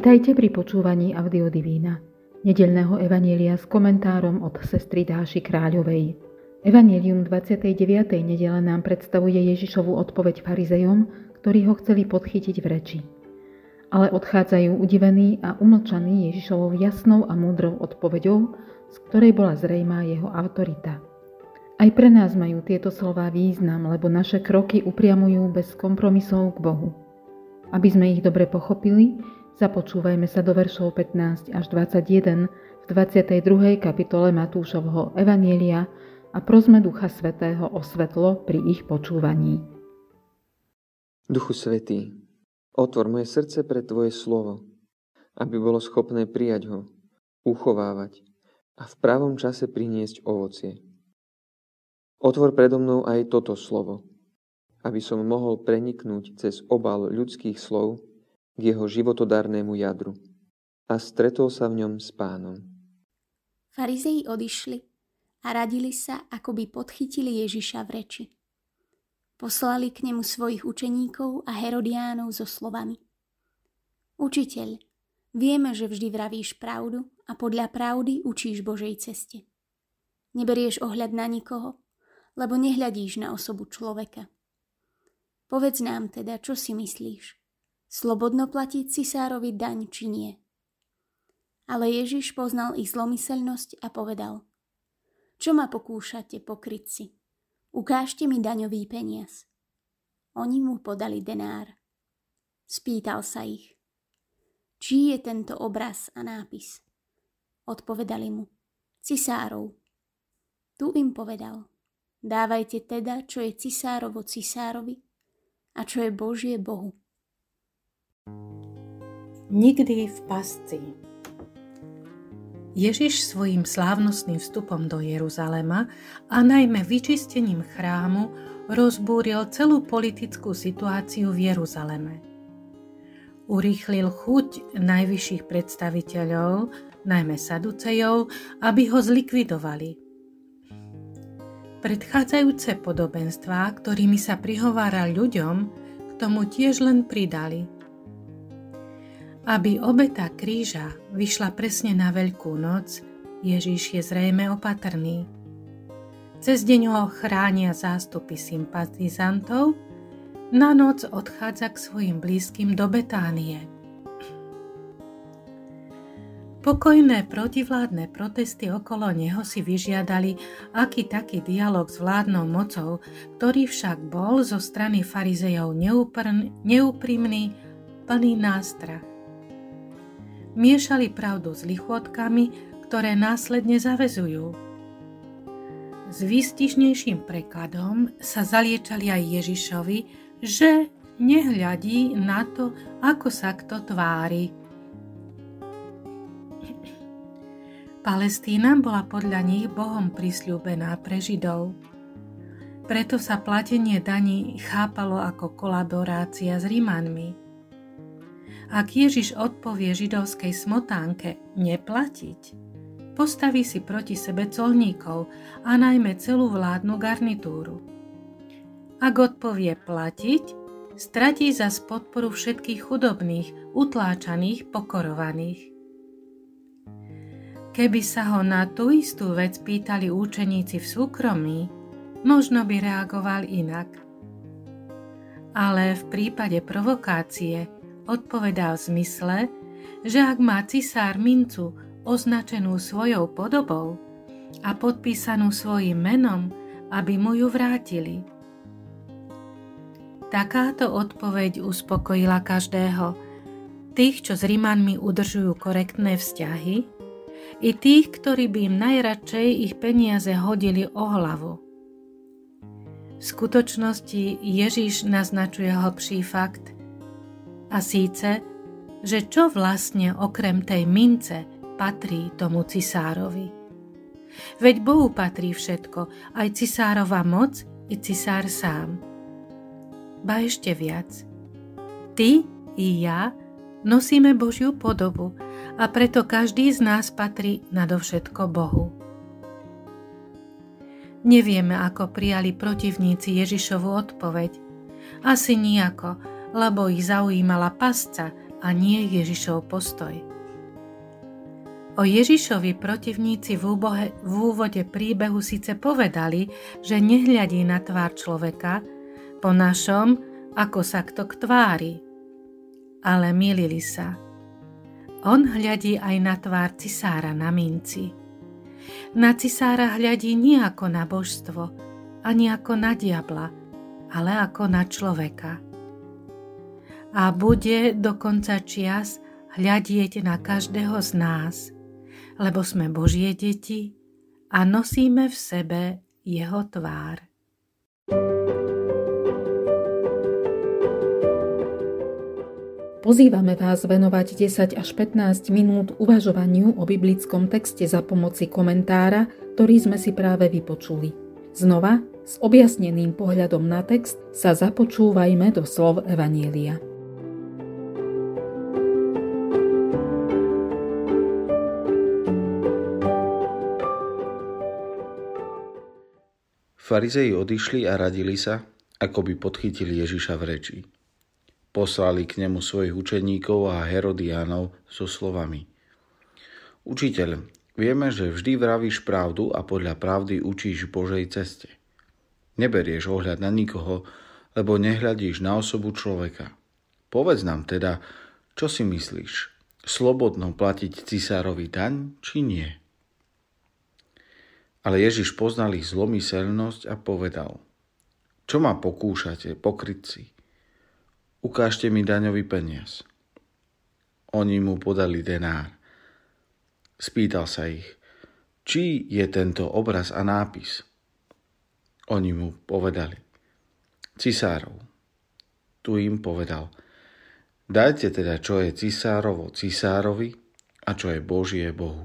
Vitajte pri počúvaní Audiodivína, nedelného evanielia s komentárom od sestry Dáši Kráľovej. Evanielium 29. nedele nám predstavuje Ježišovu odpoveď farizejom, ktorí ho chceli podchytiť v reči. Ale odchádzajú udivení a umlčaní Ježišovou jasnou a múdrou odpoveďou, z ktorej bola zrejmá jeho autorita. Aj pre nás majú tieto slová význam, lebo naše kroky upriamujú bez kompromisov k Bohu. Aby sme ich dobre pochopili, Započúvajme sa do veršov 15 až 21 v 22. kapitole Matúšovho Evanielia a prosme Ducha Svetého o svetlo pri ich počúvaní. Duchu Svetý, otvor moje srdce pre Tvoje slovo, aby bolo schopné prijať ho, uchovávať a v pravom čase priniesť ovocie. Otvor predo mnou aj toto slovo, aby som mohol preniknúť cez obal ľudských slov k jeho životodárnemu jadru a stretol sa v ňom s pánom. Farizei odišli a radili sa, ako by podchytili Ježiša v reči. Poslali k nemu svojich učeníkov a Herodiánov so slovami. Učiteľ, vieme, že vždy vravíš pravdu a podľa pravdy učíš Božej ceste. Neberieš ohľad na nikoho, lebo nehľadíš na osobu človeka. Povedz nám teda, čo si myslíš slobodno platiť cisárovi daň či nie. Ale Ježiš poznal ich zlomyselnosť a povedal Čo ma pokúšate, pokrytci? Ukážte mi daňový peniaz. Oni mu podali denár. Spýtal sa ich. Čí je tento obraz a nápis? Odpovedali mu. Cisárov. Tu im povedal. Dávajte teda, čo je cisárovo cisárovi a čo je Božie Bohu nikdy v pasci. Ježiš svojim slávnostným vstupom do Jeruzalema a najmä vyčistením chrámu rozbúril celú politickú situáciu v Jeruzaleme. Urýchlil chuť najvyšších predstaviteľov, najmä Saducejov, aby ho zlikvidovali. Predchádzajúce podobenstvá, ktorými sa prihováral ľuďom, k tomu tiež len pridali – aby obeta kríža vyšla presne na Veľkú noc, Ježiš je zrejme opatrný. Cez deň ho chránia zástupy sympatizantov, na noc odchádza k svojim blízkym do Betánie. Pokojné protivládne protesty okolo neho si vyžiadali aký taký dialog s vládnou mocou, ktorý však bol zo strany farizejov neúprimný, plný nástrach miešali pravdu s lichvotkami, ktoré následne zavezujú. S výstižnejším prekladom sa zaliečali aj Ježišovi, že nehľadí na to, ako sa kto tvári. Palestína bola podľa nich Bohom prisľúbená pre Židov. Preto sa platenie daní chápalo ako kolaborácia s Rímanmi. Ak Ježiš odpovie židovskej smotánke neplatiť, postaví si proti sebe colníkov a najmä celú vládnu garnitúru. Ak odpovie platiť, stratí za podporu všetkých chudobných, utláčaných, pokorovaných. Keby sa ho na tú istú vec pýtali účeníci v súkromí, možno by reagoval inak. Ale v prípade provokácie odpovedal v zmysle, že ak má cisár mincu označenú svojou podobou a podpísanú svojim menom, aby mu ju vrátili. Takáto odpoveď uspokojila každého, tých, čo s Rimanmi udržujú korektné vzťahy, i tých, ktorí by im najradšej ich peniaze hodili o hlavu. V skutočnosti Ježíš naznačuje hlbší fakt – a síce, že čo vlastne okrem tej mince patrí tomu cisárovi. Veď Bohu patrí všetko, aj cisárova moc, i cisár sám. Ba ešte viac. Ty i ja nosíme Božiu podobu a preto každý z nás patrí nadovšetko Bohu. Nevieme, ako prijali protivníci Ježišovu odpoveď. Asi nijako, lebo ich zaujímala pasca a nie Ježišov postoj. O Ježišovi protivníci v, úbohe, v úvode príbehu síce povedali, že nehľadí na tvár človeka, po našom, ako sa kto k tvári. Ale milili sa. On hľadí aj na tvár cisára na minci. Na cisára hľadí nie ako na božstvo, ani ako na diabla, ale ako na človeka. A bude do konca čias hľadieť na každého z nás, lebo sme Božie deti a nosíme v sebe jeho tvár. Pozývame vás venovať 10 až 15 minút uvažovaniu o biblickom texte za pomoci komentára, ktorý sme si práve vypočuli. Znova, s objasneným pohľadom na text, sa započúvajme do slov Evanielia. Farizei odišli a radili sa, ako by podchytili Ježiša v reči. Poslali k nemu svojich učeníkov a Herodiánov so slovami. Učiteľ, vieme, že vždy vravíš pravdu a podľa pravdy učíš Božej ceste. Neberieš ohľad na nikoho, lebo nehľadíš na osobu človeka. Povedz nám teda, čo si myslíš? Slobodno platiť cisárovi daň, či nie? Ale Ježiš poznal ich zlomyselnosť a povedal, čo ma pokúšate, pokrytci? ukážte mi daňový peniaz. Oni mu podali denár. Spýtal sa ich, či je tento obraz a nápis. Oni mu povedali, cisárov. Tu im povedal, dajte teda, čo je cisárovo cisárovi a čo je Božie Bohu.